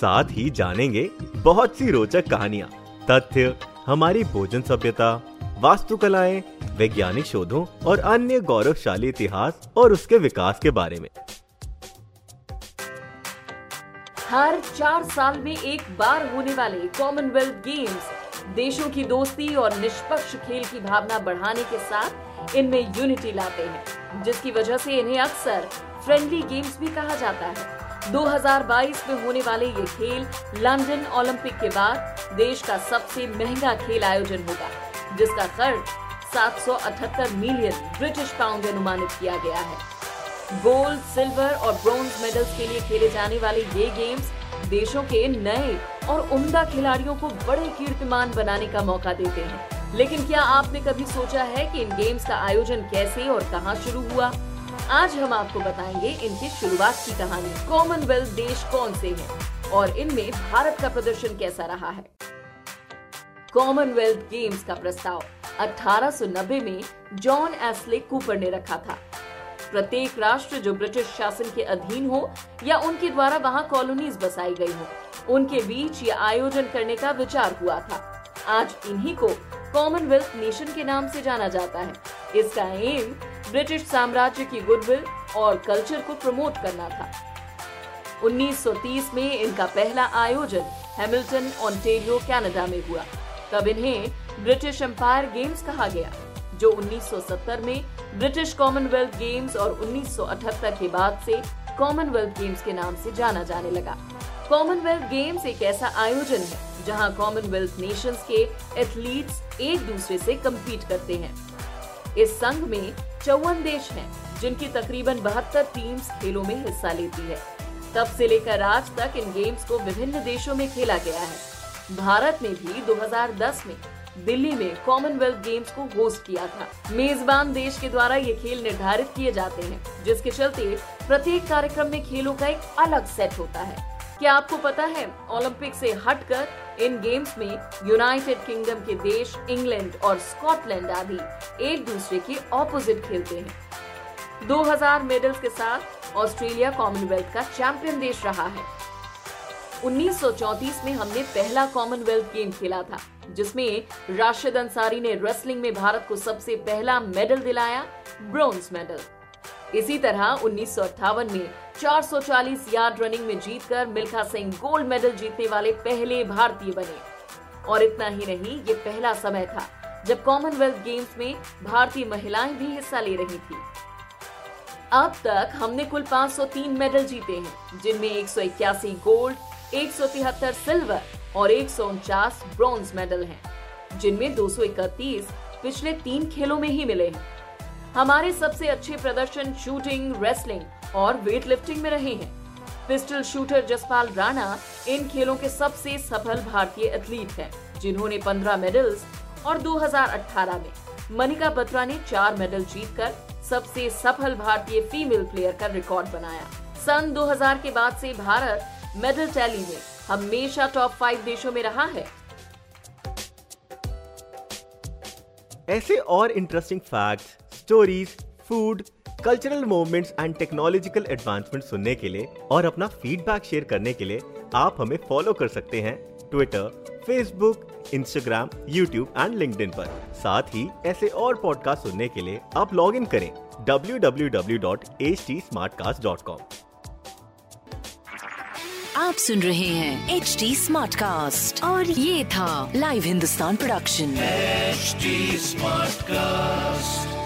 साथ ही जानेंगे बहुत सी रोचक कहानियाँ, तथ्य, हमारी भोजन सभ्यता, वास्तुकलाएँ, वैज्ञानिक शोधों और अन्य गौरवशाली इतिहास और उसके विकास के बारे में। हर चार साल में एक बार होने वाले कॉमनवेल्थ गेम्स देशों की दोस्ती और निष्पक्ष खेल की भावना बढ़ाने के साथ इनमें यूनिटी लाते हैं, जिसकी वजह से इन्हें अक्सर फ्रेंडली गेम्स भी कहा जाता है। 2022 में होने वाले ये खेल लंदन ओलंपिक के बाद देश का सबसे महँगा खेल आयोजन होगा, जिसका खर्च 778 मिलियन ब्रिटिश पाउंड अनुमानित किया गया है। गोल्ड, सिल्वर और ब्रॉन्ज मेडल्स के लिए खेले जाने वाले ये गेम्स देशों के नए और उम्दा खिलाड़ियों को बड़े कीर्तिमान बनाने का मौका देते हैं। लेकिन क्या आपने कभी सोचा है कि इन गेम्स का आयोजन कैसे और कहाँ शुरू हुआ? आज हम आपको बताएँगे इनकी शुरुआत की कहानी कॉमनवेल्थ देश कौन से हैं? और इनमें भारत का प्रदर्शन कैसा रहा है? कॉमनवेल्थ गेम्स का प्रस्ताव 1890 में जॉन एस्ले कूपर ने रखा था। प्रत्येक राष्ट्र जो ब्रिटिश शासन के अधीन हो या उनके द्वारा वहाँ कॉलोनीज बसाई गई हो, उनके बीच ये आयोजन करने का विचार हुआ था। आज इन्हीं को कॉमनवेल्थ नेशन के नाम से जाना जाता है। इसका एम ब्रिटिश साम्राज्य की गुडविल और कल्चर को प्रमोट करना था। 1930 में इनका पहला आयोजन हैमिल्टन ऑन्टेरियो कनाडा में हुआ। तब इन्हें ब्रिटिश एम्पायर गेम्स कहा गया, जो 1970 में ब्रिटिश कॉमनवेल्थ गेम्स और 1978 के बाद से कॉमनवेल्थ गेम्स के नाम से जाना जाने लगा। कॉमनवेल्थ गेम्स एक ऐसा आयोजन है, जहाँ कॉमनवेल्थ नेशंस के एथलीट्स एक दूसरे से कम्पीट करते हैं। इस संघ में चौवन देश हैं, जिनकी तकरीबन बहत्तर टीम्स खेलों में हिस्सा लेती है। तब से लेकर आज तक इन गेम्स को विभिन्न देशों में खेला गया है। भारत ने भी 2010 में दिल्ली में कॉमनवेल्थ गेम्स को होस्ट किया था। मेजबान देश के द्वारा ये खेल निर्धारित किए जाते हैं, जिसके चलते प्रत्येक कार्यक्रम में खेलों का एक अलग सेट होता है। क्या आपको पता है ओलंपिक से हटकर इन गेम्स में यूनाइटेड किंगडम के देश इंग्लैंड और स्कॉटलैंड आदि एक दूसरे के ऑपोजिट खेलते हैं। 2000 मेडल्स के साथ ऑस्ट्रेलिया कॉमनवेल्थ का चैंपियन देश रहा है। 1934 में हमने पहला कॉमनवेल्थ गेम खेला था, जिसमें राशिद अंसारी ने रेसलिंग में भारत को सबसे पहला मेडल दिलाया ब्रोंज मेडल इसी तरह उन्नीस सौ अट्ठावन में 440 यार्ड रनिंग में जीतकर मिल्खा सिंह गोल्ड मेडल जीतने वाले पहले भारतीय बने। और इतना ही नहीं, ये पहला समय था जब कॉमनवेल्थ गेम्स में भारतीय महिलाएँ भी हिस्सा ले रही थी। अब तक हमने कुल 503 मेडल जीते हैं, जिनमें एक सौ इक्यासी गोल्ड, एक सौ तिहत्तर सिल्वर और एक ब्रॉन्ज मेडल हैं, जिनमें 231 पिछले तीन खेलों में ही मिले हैं। हमारे सबसे अच्छे प्रदर्शन शूटिंग रेसलिंग और वेट लिफ्टिंग में रहे हैं। पिस्टल शूटर जसपाल राणा इन खेलों के सबसे सफल भारतीय एथलीट हैं, जिन्होंने 15 मेडल्स और 2018 में मनिका बत्रा ने चार मेडल जीतकर सबसे सफल भारतीय फीमेल प्लेयर का रिकॉर्ड बनाया। सन 2000 के बाद से भारत मेडल टैली में हमेशा टॉप फाइव देशों में रहा है। ऐसे और interesting facts stories food cultural movements and technological advancement सुनने के लिए और अपना फीडबैक शेयर करने के लिए आप हमें फॉलो कर सकते हैं Twitter Facebook Instagram YouTube and LinkedIn पर। साथ ही ऐसे और पॉडकास्ट सुनने के लिए आप लॉग इन करें www.htsmartcast.com आप सुन रहे हैं एच डी स्मार्ट कास्ट और ये था live Hindustan production HD Smartcast.